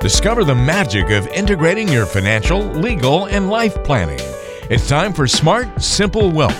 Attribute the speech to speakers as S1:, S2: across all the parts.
S1: Discover the magic of integrating your financial, legal, and life planning. It's time for Smart, Simple Wealth.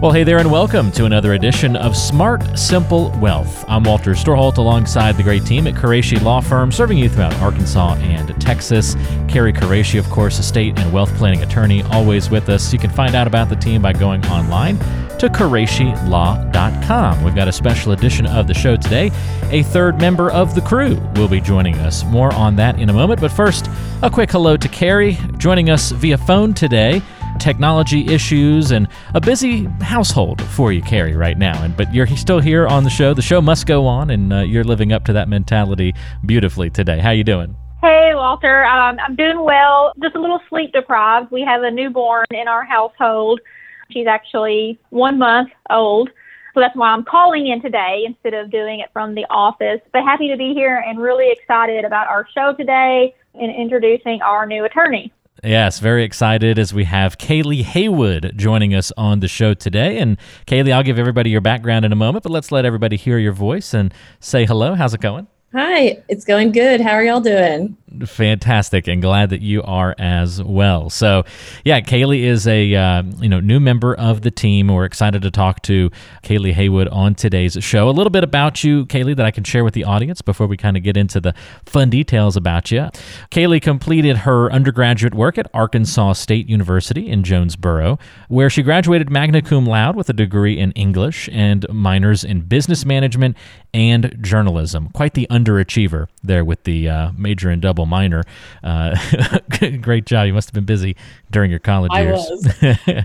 S2: Well, hey there, and welcome to another edition of Smart Simple Wealth. I'm Walter Storholt alongside the great team at Qureshi Law Firm, serving you throughout Arkansas and Texas. Carrie Qureshi, of course, estate and wealth planning attorney, always with us. You can find out about the team by going online to QureshiLaw.com. We've got a special edition of the show today. A third member of the crew will be joining us. More on that in a moment. But first, a quick hello to Carrie, joining us via phone today technology issues and a busy household for you, Carrie, right now. And but you're still here on the show. The show must go on, and uh, you're living up to that mentality beautifully today. How you doing?
S3: Hey, Walter. Um, I'm doing well. Just a little sleep deprived. We have a newborn in our household. She's actually one month old. So that's why I'm calling in today instead of doing it from the office. But happy to be here and really excited about our show today and introducing our new attorney.
S2: Yes, very excited as we have Kaylee Haywood joining us on the show today. And Kaylee, I'll give everybody your background in a moment, but let's let everybody hear your voice and say hello. How's it going?
S4: Hi, it's going good. How are y'all doing?
S2: Fantastic, and glad that you are as well. So, yeah, Kaylee is a uh, you know new member of the team. We're excited to talk to Kaylee Haywood on today's show. A little bit about you, Kaylee, that I can share with the audience before we kind of get into the fun details about you. Kaylee completed her undergraduate work at Arkansas State University in Jonesboro, where she graduated magna cum laude with a degree in English and minors in business management and journalism. Quite the underachiever there with the uh, major and double minor. Uh, great job. You must have been busy during your college
S4: I
S2: years.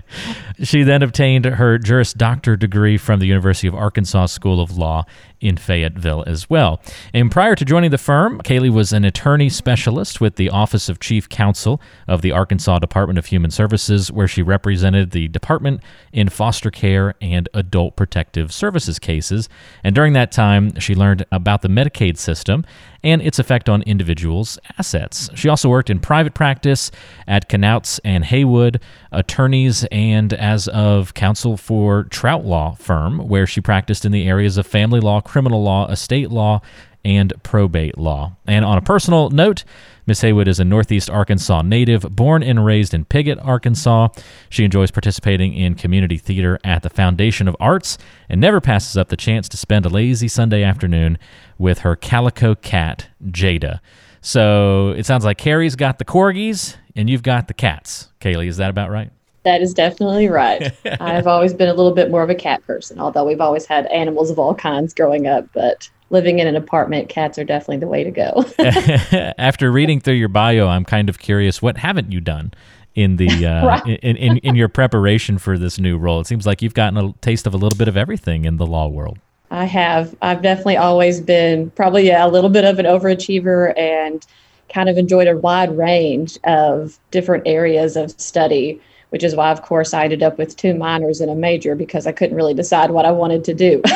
S2: she then obtained her Juris Doctor degree from the University of Arkansas School of Law in Fayetteville as well. And prior to joining the firm, Kaylee was an attorney specialist with the Office of Chief Counsel of the Arkansas Department of Human Services, where she represented the department in foster care and adult protective services cases. And during that time, she learned about the Medicaid system and its effect on individuals' assets. She also worked in private practice at Knauts and Haywood, attorneys, and as of counsel for Trout Law Firm, where she practiced in the areas of family law, criminal law, estate law, and probate law. And on a personal note, Miss Haywood is a Northeast Arkansas native, born and raised in Piggott, Arkansas. She enjoys participating in community theater at the Foundation of Arts and never passes up the chance to spend a lazy Sunday afternoon with her calico cat, Jada. So it sounds like Carrie's got the corgis and you've got the cats. Kaylee, is that about right?
S4: That is definitely right. I've always been a little bit more of a cat person, although we've always had animals of all kinds growing up. But living in an apartment, cats are definitely the way to go.
S2: After reading through your bio, I'm kind of curious what haven't you done in the uh,
S4: Right.
S2: in, in in your preparation for this new role? It seems like you've gotten a taste of a little bit of everything in the law world.
S4: I have. I've definitely always been probably yeah, a little bit of an overachiever and kind of enjoyed a wide range of different areas of study, which is why, of course, I ended up with two minors and a major because I couldn't really decide what I wanted to do.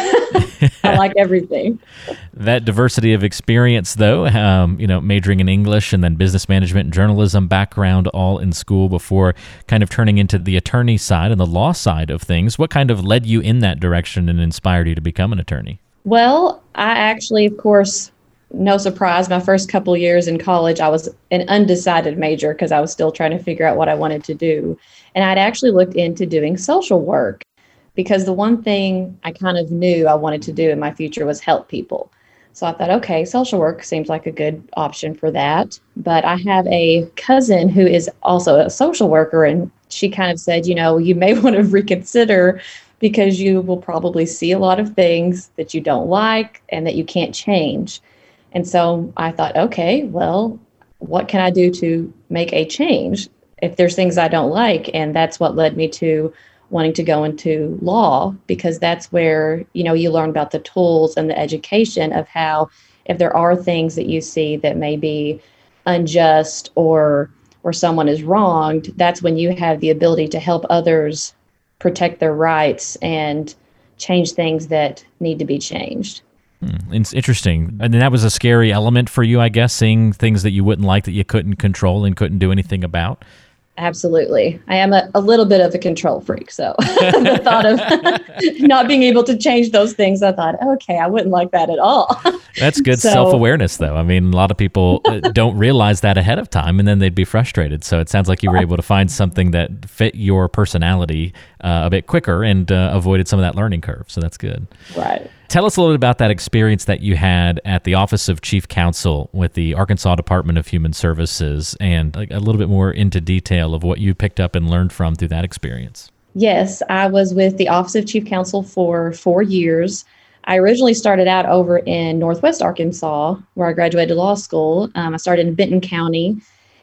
S4: I like everything.
S2: That diversity of experience, though, um, you know, majoring in English and then business management and journalism background all in school before kind of turning into the attorney side and the law side of things. What kind of led you in that direction and inspired you to become an attorney?
S4: Well, I actually, of course, no surprise, my first couple years in college, I was an undecided major because I was still trying to figure out what I wanted to do. And I'd actually looked into doing social work because the one thing I kind of knew I wanted to do in my future was help people. So I thought, okay, social work seems like a good option for that. But I have a cousin who is also a social worker, and she kind of said, you know, you may want to reconsider because you will probably see a lot of things that you don't like and that you can't change. And so I thought, okay, well, what can I do to make a change if there's things I don't like? And that's what led me to wanting to go into law because that's where, you know, you learn about the tools and the education of how if there are things that you see that may be unjust or or someone is wronged, that's when you have the ability to help others protect their rights and change things that need to be changed.
S2: Hmm, It's interesting. And that was a scary element for you, I guess, seeing things that you wouldn't like that you couldn't control and couldn't do anything about.
S4: Absolutely. I am a, a little bit of a control freak. So the thought of not being able to change those things, I thought, okay, I wouldn't like that at all.
S2: That's good so, self awareness, though. I mean, a lot of people uh, don't realize that ahead of time and then they'd be frustrated. So it sounds like you were able to find something that fit your personality uh, a bit quicker and uh, avoided some of that learning curve. So that's good.
S4: Right.
S2: Tell us a little bit about that experience that you had at the Office of Chief Counsel with the Arkansas Department of Human Services and a little bit more into detail of what you picked up and learned from through that experience.
S4: Yes, I was with the Office of Chief Counsel for four years. I originally started out over in Northwest Arkansas, where I graduated law school. Um, I started in Benton County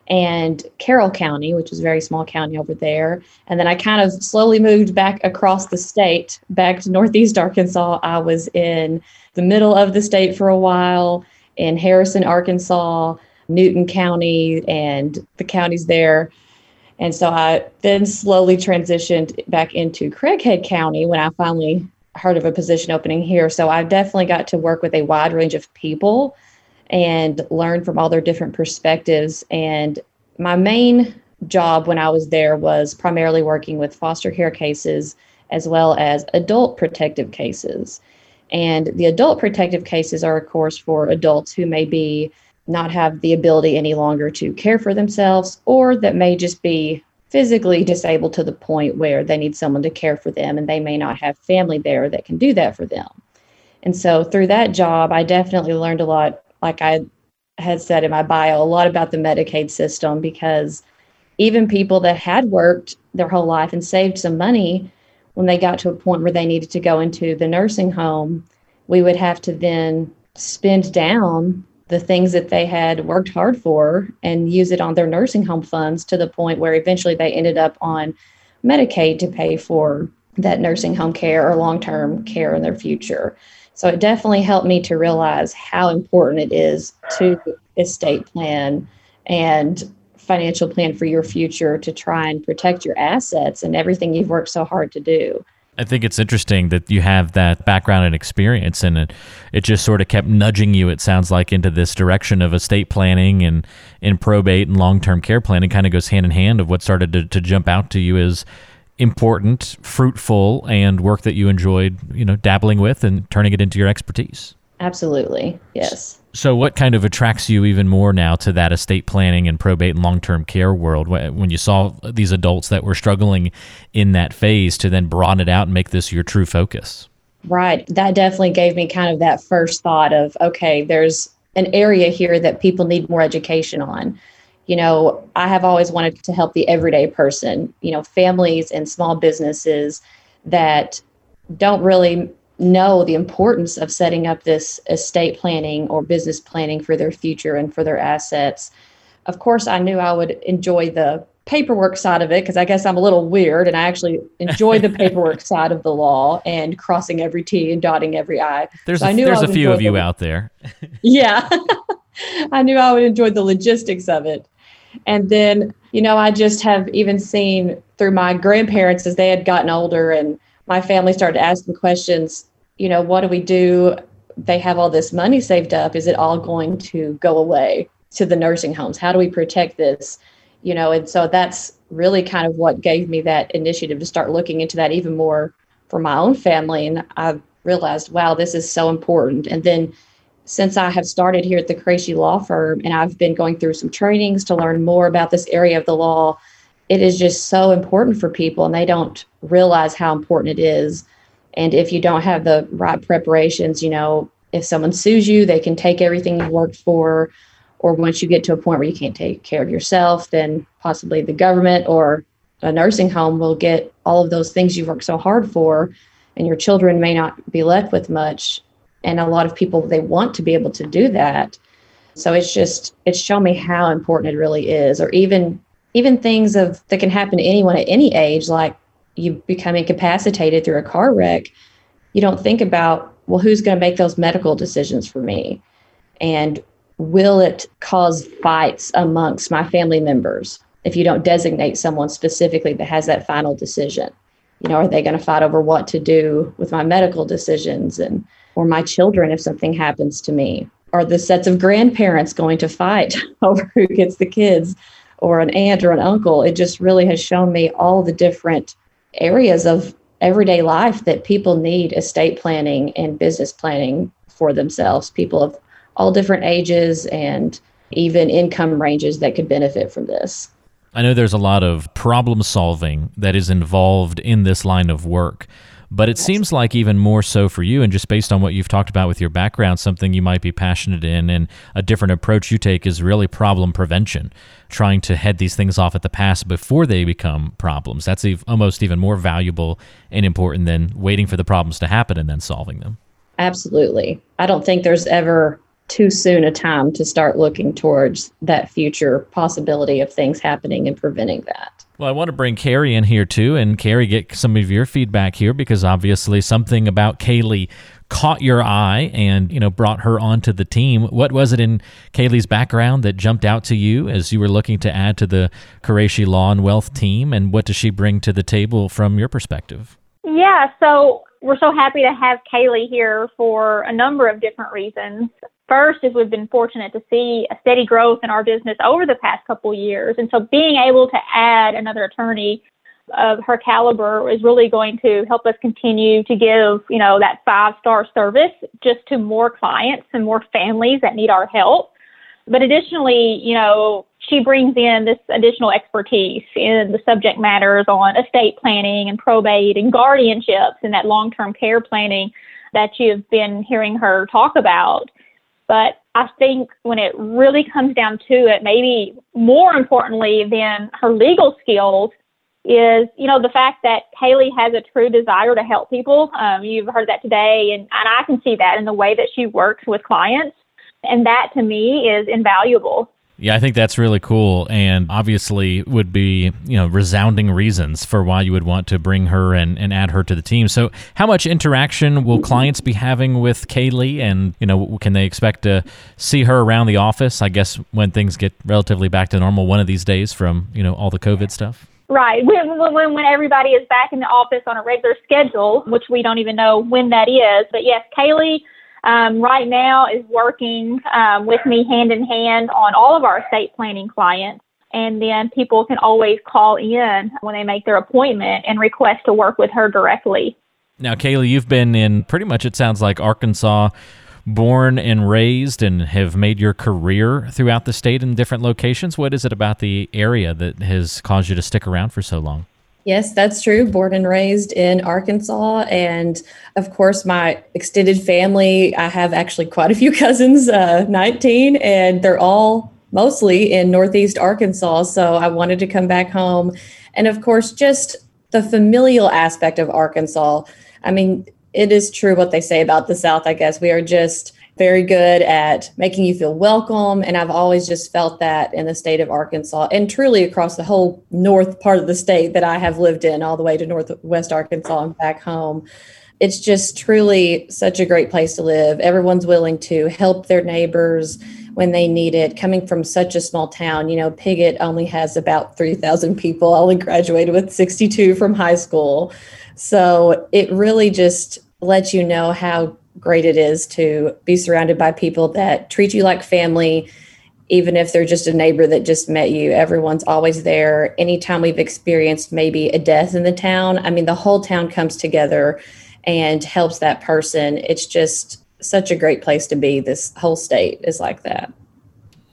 S4: and Carroll County, which is a very small county over there. And then I kind of slowly moved back across the state, back to Northeast Arkansas. I was in the middle of the state for a while in Harrison, Arkansas, Newton County, and the counties there. And so I then slowly transitioned back into Craighead County when I finally heard of a position opening here. So I definitely got to work with a wide range of people and learn from all their different perspectives. And my main job when I was there was primarily working with foster care cases as well as adult protective cases. And the adult protective cases are, of course, for adults who may be not have the ability any longer to care for themselves or that may just be physically disabled to the point where they need someone to care for them and they may not have family there that can do that for them. And so through that job, I definitely learned a lot like I had said in my bio, a lot about the Medicaid system because even people that had worked their whole life and saved some money, when they got to a point where they needed to go into the nursing home, we would have to then spend down the things that they had worked hard for and use it on their nursing home funds to the point where eventually they ended up on Medicaid to pay for that nursing home care or long term care in their future. So it definitely helped me to realize how important it is to estate plan and financial plan for your future to try and protect your assets and everything you've worked so hard to do.
S2: I think it's interesting that you have that background and experience, and it, it just sort of kept nudging you, it sounds like, into this direction of estate planning and in probate and long term care planning kind of goes hand in hand of what started to, to jump out to you as important, fruitful, and work that you enjoyed, you know, dabbling with and turning it into your expertise.
S4: Absolutely. Yes.
S2: So, what kind of attracts you even more now to that estate planning and probate and long term care world when you saw these adults that were struggling in that phase to then broaden it out and make this your true focus?
S4: Right. That definitely gave me kind of that first thought of okay, there's an area here that people need more education on you know, I have always wanted to help the everyday person, you know, families and small businesses that don't really know the importance of setting up this estate planning or business planning for their future and for their assets. Of course, I knew I would enjoy the paperwork side of it because I guess I'm a little weird and I actually enjoy the paperwork side of the law and crossing every T and dotting every I.
S2: There's so there's a few of you the, out there.
S4: yeah. I knew I would enjoy the logistics of it. And then, you know, I just have even seen through my grandparents as they had gotten older and my family started asking questions, you know, what do we do? They have all this money saved up. Is it all going to go away to the nursing homes? How do we protect this? You know, and so that's really kind of what gave me that initiative to start looking into that even more for my own family. And I realized, wow, this is so important. And then since I have started here at the Qureshi Law Firm and I've been going through some trainings to learn more about this area of the law, it is just so important for people and they don't realize how important it is. And if you don't have the right preparations, you know, if someone sues you, they can take everything you worked for. Or once you get to a point where you can't take care of yourself, then possibly the government or a nursing home will get all of those things you worked so hard for, and your children may not be left with much and a lot of people they want to be able to do that. So it's just it's shown me how important it really is or even even things of that can happen to anyone at any age like you become incapacitated through a car wreck. You don't think about well who's going to make those medical decisions for me? And will it cause fights amongst my family members if you don't designate someone specifically that has that final decision? You know are they going to fight over what to do with my medical decisions? And or my children if something happens to me? Are the sets of grandparents going to fight over who gets the kids? or an aunt or an uncle. It just really has shown me all the different areas of everyday life that people need estate planning and business planning for themselves. People of all different ages and even income ranges that could benefit from this.
S2: I know there's a lot of problem solving that is involved in this line of work. But it seems like even more so for you, and just based on what you've talked about with your background, something you might be passionate in, and a different approach you take is really problem prevention, trying to head these things off at the pass before they become problems. That's almost even more valuable and important than waiting for the problems to happen and then solving them.
S4: Absolutely. I don't think there's ever too soon a time to start looking towards that future possibility of things happening and preventing that.
S2: Well, I want to bring Carrie in here too, and Carrie, get some of your feedback here because obviously something about Kaylee caught your eye and you know brought her onto the team. What was it in Kaylee's background that jumped out to you as you were looking to add to the Qureshi Law and Wealth team, and what does she bring to the table from your perspective?
S3: Yeah, so we're so happy to have Kaylee here for a number of different reasons. First is we've been fortunate to see a steady growth in our business over the past couple years. And so being able to add another attorney of her caliber is really going to help us continue to give, you know, that five star service just to more clients and more families that need our help. But additionally, you know, she brings in this additional expertise in the subject matters on estate planning and probate and guardianships and that long term care planning that you've been hearing her talk about. But I think when it really comes down to it, maybe more importantly than her legal skills, is you know the fact that Kaylee has a true desire to help people. Um, you've heard that today, and, and I can see that in the way that she works with clients, and that to me is invaluable.
S2: Yeah, I think that's really cool and obviously would be, you know, resounding reasons for why you would want to bring her and, and add her to the team. So how much interaction will clients be having with Kaylee and, you know, can they expect to see her around the office, I guess, when things get relatively back to normal one of these days from, you know, all the COVID stuff?
S3: Right. When, when, when everybody is back in the office on a regular schedule, which we don't even know when that is. But yes, Kaylee um, right now is working um, with me hand in hand on all of our estate planning clients. And then people can always call in when they make their appointment and request to work with her directly.
S2: Now, Kaylee, you've been in pretty much, it sounds like, Arkansas, born and raised, and have made your career throughout the state in different locations. What is it about the area that has caused you to stick around for so long?
S4: Yes, that's true. Born and raised in Arkansas. And of course, my extended family, I have actually quite a few cousins, uh, 19, and they're all mostly in Northeast Arkansas. So I wanted to come back home. And of course, just the familial aspect of Arkansas. I mean, it is true what they say about the South, I guess. We are just very good at making you feel welcome. And I've always just felt that in the state of Arkansas and truly across the whole north part of the state that I have lived in, all the way to Northwest Arkansas and back home. It's just truly such a great place to live. Everyone's willing to help their neighbors when they need it. Coming from such a small town, you know, Piggott only has about 3,000 people. I only graduated with 62 from high school. So it really just lets you know how great it is to be surrounded by people that treat you like family even if they're just a neighbor that just met you. Everyone's always there. Anytime we've experienced maybe a death in the town i mean the whole town comes together and helps that person. It's just such a great place to be. This whole state is like that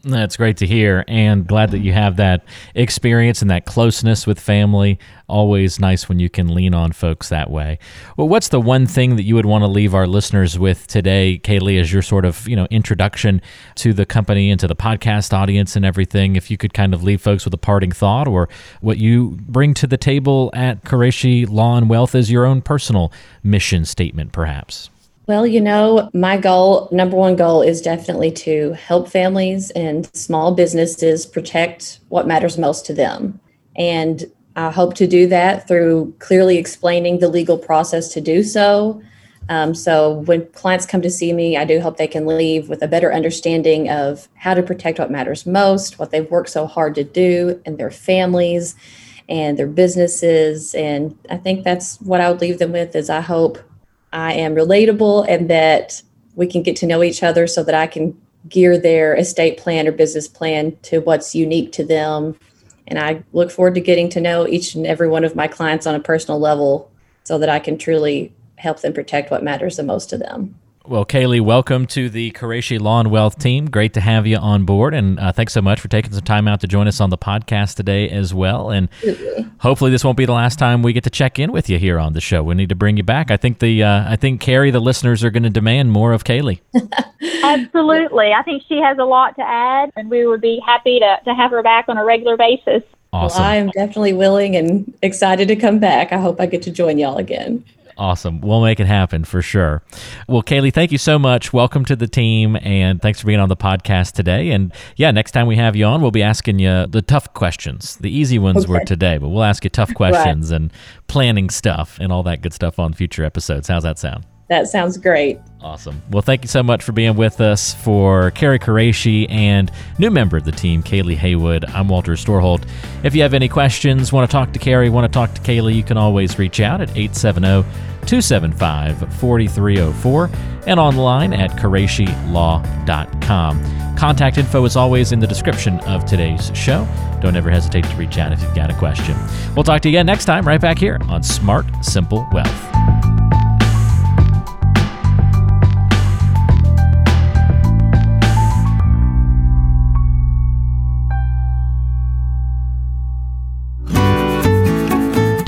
S2: that's great to hear, and glad that you have that experience and that closeness with family. Always nice when you can lean on folks that way. Well, what's the one thing that you would want to leave our listeners with today, Kaylee, as your sort of you know introduction to the company and to the podcast audience and everything? If you could kind of leave folks with a parting thought, or what you bring to the table at Qureshi Law and Wealth as your own personal mission statement, perhaps.
S4: Well, you know, my goal, number one goal, is definitely to help families and small businesses protect what matters most to them. And I hope to do that through clearly explaining the legal process to do so. Um, so when clients come to see me, I do hope they can leave with a better understanding of how to protect what matters most, what they've worked so hard to do, and their families and their businesses. And I think that's what I would leave them with is I hope I am relatable and that we can get to know each other so that I can gear their estate plan or business plan to what's unique to them And I look forward to getting to know each and every one of my clients on a personal level so that I can truly help them protect what matters the most to them.
S2: Well, Kaylee, welcome to the Qureshi Law and Wealth team. Great to have you on board, and uh, thanks so much for taking some time out to join us on the podcast today as well. And hopefully, this won't be the last time we get to check in with you here on the show. We need to bring you back. I think the uh, I think Carrie, the listeners, are going to demand more of Kaylee.
S3: Absolutely, I think she has a lot to add, and we would be happy to to have her back on a regular basis.
S2: Awesome.
S4: Well, I am definitely willing and excited to come back. I hope I get to join y'all again.
S2: Awesome. We'll make it happen for sure. Well, Kaylee, thank you so much. Welcome to the team, and thanks for being on the podcast today. And yeah, next time we have you on, we'll be asking you the tough questions. The easy ones okay. were today, but we'll ask you tough questions right. and planning stuff and all that good stuff on future episodes. How's that sound?
S4: That sounds great.
S2: Awesome. Well, thank you so much for being with us for Carrie Qureshi and new member of the team, Kaylee Haywood. I'm Walter Storholt. If you have any questions, want to talk to Carrie, want to talk to Kaylee, you can always reach out at 870 275 4304 and online at QureshiLaw.com. Contact info is always in the description of today's show. Don't ever hesitate to reach out if you've got a question. We'll talk to you again next time, right back here on Smart Simple Wealth.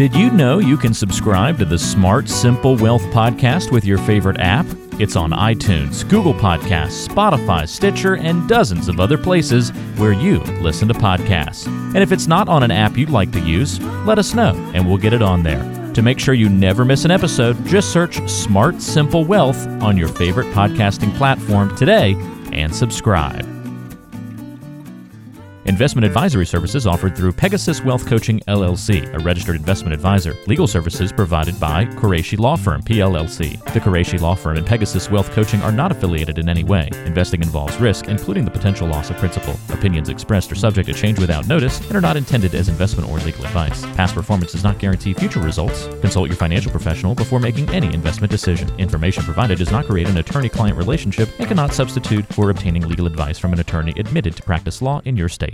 S2: Did you know you can subscribe to the Smart Simple Wealth podcast with your favorite app? It's on iTunes, Google Podcasts, Spotify, Stitcher, and dozens of other places where you listen to podcasts. And if it's not on an app you'd like to use, let us know and we'll get it on there. To make sure you never miss an episode, just search Smart Simple Wealth on your favorite podcasting platform today and subscribe. Investment advisory services offered through Pegasus Wealth Coaching LLC, a registered investment advisor. Legal services provided by Qureshi Law Firm PLLC. The Qureshi Law Firm and Pegasus Wealth Coaching are not affiliated in any way. Investing involves risk, including the potential loss of principal. Opinions expressed are subject to change without notice and are not intended as investment or legal advice. Past performance does not guarantee future results. Consult your financial professional before making any investment decision. Information provided does not create an attorney-client relationship and cannot substitute for obtaining legal advice from an attorney admitted to practice law in your state.